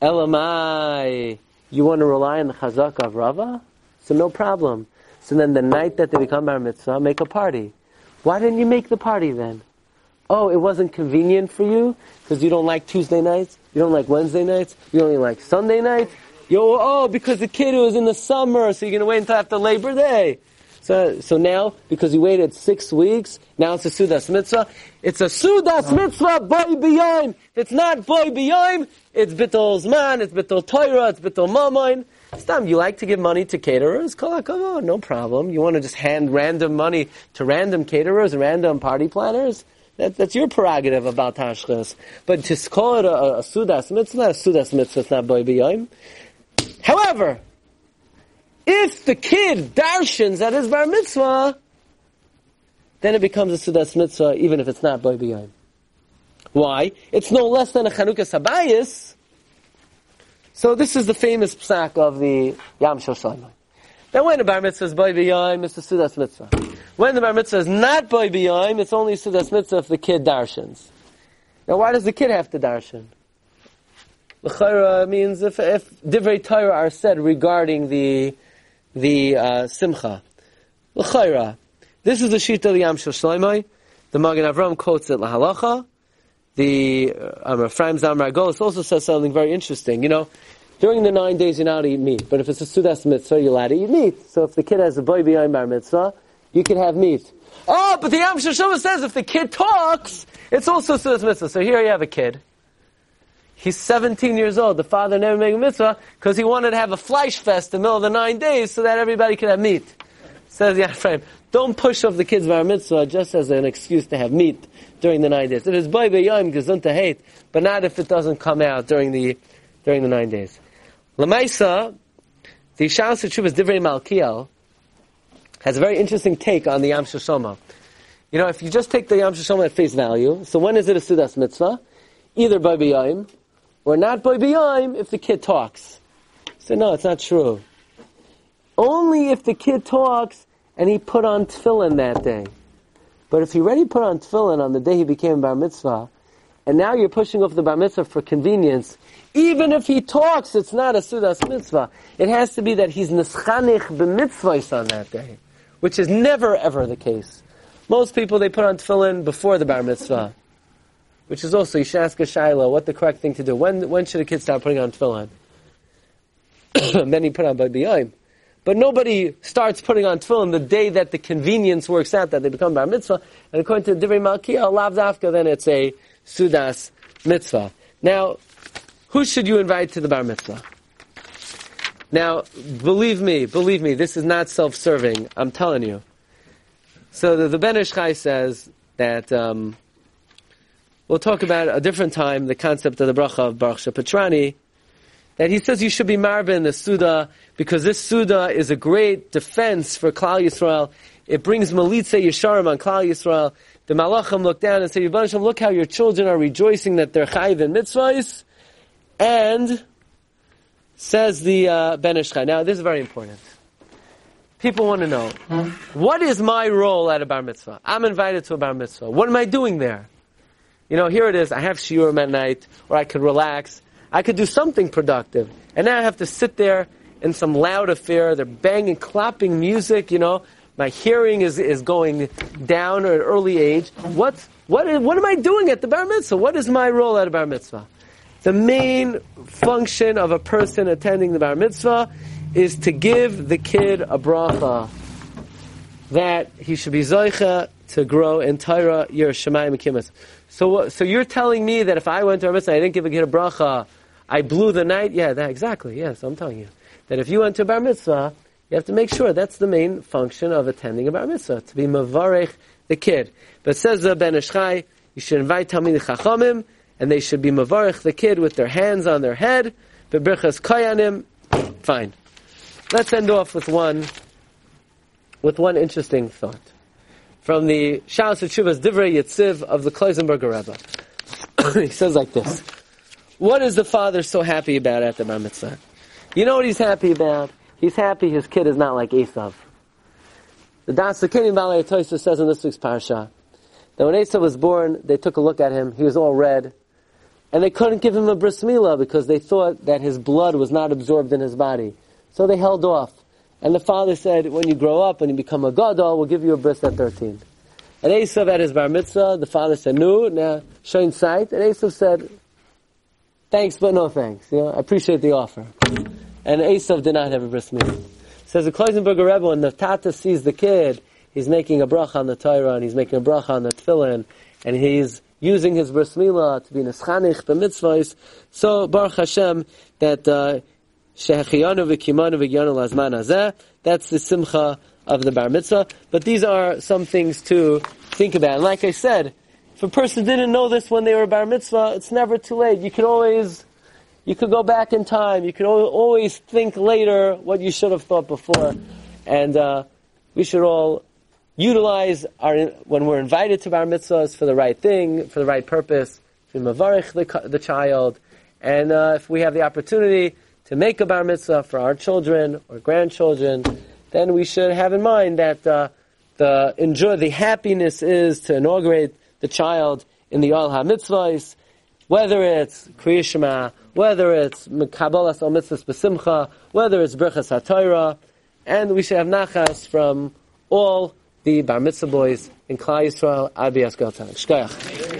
Elamai. You want to rely on the chazak of Rava? So no problem. So then the night that they become bar mitzvah, make a party. Why didn't you make the party then? Oh, it wasn't convenient for you because you don't like Tuesday nights, you don't like Wednesday nights, you only like Sunday nights. Yo, oh, because the kid was in the summer, so you're gonna wait until after Labor Day. So, so now, because you waited six weeks, now it's a Sudas Mitzvah. It's a Sudas Mitzvah, boy b'yoim. It's not boy b'yoim, it's Bittul Zman, it's Bittul Torah, it's Bittul Mamoin. Stam, you like to give money to caterers? Come on, no problem. You want to just hand random money to random caterers, random party planners? That, that's your prerogative about Tashchis. But to call it a, a, a Sudas mitzvah, a Sudas mitzvah, it's not Boy B'Yom. However, if the kid darshans at his bar mitzvah, then it becomes a Sudas mitzvah, even if it's not Boy B'Yom. Why? It's no less than a Chanukah Sabayis. So this is the famous psak of the Yam Shel Then when the bar mitzvah is Boy B'Yom, it's a Sudas mitzvah. When the bar mitzvah is not Boy B'Yom, it's only Sudas mitzvah if the kid darshans. Now why does the kid have to darshan? L'chayra means if, if divrei Torah are said regarding the the uh, simcha. L'chayra. This is the shita of the Yam Shel Shloimei. The Magen Avram quotes it lahalacha. The uh, um, Ephraim Zamar also says something very interesting. You know, during the nine days you're not to eat meat, but if it's a Sudas mitzvah, you're allowed to eat meat. So if the kid has a boy behind bar mitzvah, you can have meat. Oh, but the Yam Shel says if the kid talks, it's also Sudas mitzvah. So here you have a kid. He's 17 years old. The father never made a mitzvah because he wanted to have a fleish fest in the middle of the nine days so that everybody could have meat. Says the Ephraim, don't push off the kids' bar mitzvah just as an excuse to have meat during the nine days. If it's boy b'yom gesund to hate, but not if it doesn't come out during the during the nine days. Lamaisa, the Shalos Teshuvas Divrei Malkiel has a very interesting take on the Yam Shoshoma. You know, if you just take the Yam Shoshoma at face value, so when is it a Sudas mitzvah? Either by b'yom or not by b'yom if the kid talks. So no, it's not true. Only if the kid talks and he put on tefillin that day. But if he already put on tefillin on the day he became bar mitzvah, and now you're pushing off the bar mitzvah for convenience, even if he talks, it's not a sudas mitzvah. It has to be that he's neschanich b'mitzvahs on that day, which is never ever the case. Most people, they put on tefillin before the bar mitzvah which is also Yishaska Shaila, what the correct thing to do. When when should a kid start putting on tefillin? then he put on by b'yayim. But nobody starts putting on tefillin the day that the convenience works out that they become bar mitzvah. And according to Divrei Malkiah, lav dafka, then it's a sudas mitzvah. Now, who should you invite to the bar mitzvah? Now, believe me, believe me, this is not self-serving. I'm telling you. So the, the Ben Ish Chai says that um, We'll talk about a different time the concept of the bracha of Baruch Shepetrani. That he says you should be marba in the Suda because this Suda is a great defense for Klal Yisrael. It brings Malitze Yesharim on Klal Yisrael. The Malachim look down and say, Yibbanashim, look how your children are rejoicing that they're chayiv in mitzvahs. And says the uh, Ben Ish Chai. Now, this is very important. People want to know, what is my role at a bar mitzvah? I'm invited to a bar mitzvah. What am I doing there? You know, here it is, I have shiurim at night, or I could relax. I could do something productive. And now I have to sit there in some loud affair. They're banging, clapping music, you know. My hearing is, is going down at an early age. What's, what, what am I doing at the bar mitzvah? What is my role at a bar mitzvah? The main function of a person attending the bar mitzvah is to give the kid a bracha that he should be zoicha to grow in Torah, Yerushalayim, and so, so you're telling me that if I went to a mitzvah, I didn't give a kid a bracha, I blew the night? Yeah, that, exactly. Yes, I'm telling you. That if you went to a bar mitzvah, you have to make sure that's the main function of attending a bar mitzvah, to be mavarech the kid. But says the Ben Ish Chai, you should invite Talmid Chachamim, and they should be mavarech the kid with their hands on their head, bebrichas kayanim, fine. Let's end off with one, with one interesting thought from the Shalos Teshuvas Divrei Yitziv of the Kloisenberger Rebbe. he says like this: What is the father so happy about at the Bar Mitzvah? You know what he's happy about? He's happy his kid is not like Esav. The Das Kenim Balei Toisa says in this week's parsha that when Esav was born, they took a look at him. He was all red, and they couldn't give him a bris milah because they thought that his blood was not absorbed in his body. So they held off. And the father said, when you grow up, when you become a gadol, we'll give you a bris at 13. And Esav at his bar mitzvah, the father said, no, now, showing sight. And Esav said, thanks, but no thanks. You know, I appreciate the offer. And Esav did not have a bris mitzvah. Says the Kloisenberger Rebbe, when the tata sees the kid, he's making a bracha on the Torah, and he's making a bracha on the tefillin, and he's using his bris milah to be neschanich b'mitzvahs. So Baruch Hashem that uh, that's the simcha of the bar mitzvah. But these are some things to think about. And like I said, if a person didn't know this when they were bar mitzvah, it's never too late. You can always, you could go back in time. You can always think later what you should have thought before. And uh, we should all utilize our, when we're invited to bar mitzvahs for the right thing, for the right purpose, mavarich the, the child. And uh, if we have the opportunity to make a bar mitzvah for our children or grandchildren, then we should have in mind that uh, the enjoy the happiness is to inaugurate the child in the Al HaMitzvahs, whether it's Kriya Shema, whether it's Kabbalas Al Mitzvahs Besimcha, whether it's Berchas HaTorah, and we should have nachas from all the Bar Mitzvah boys in Klal Yisrael, Abi Shkoyach.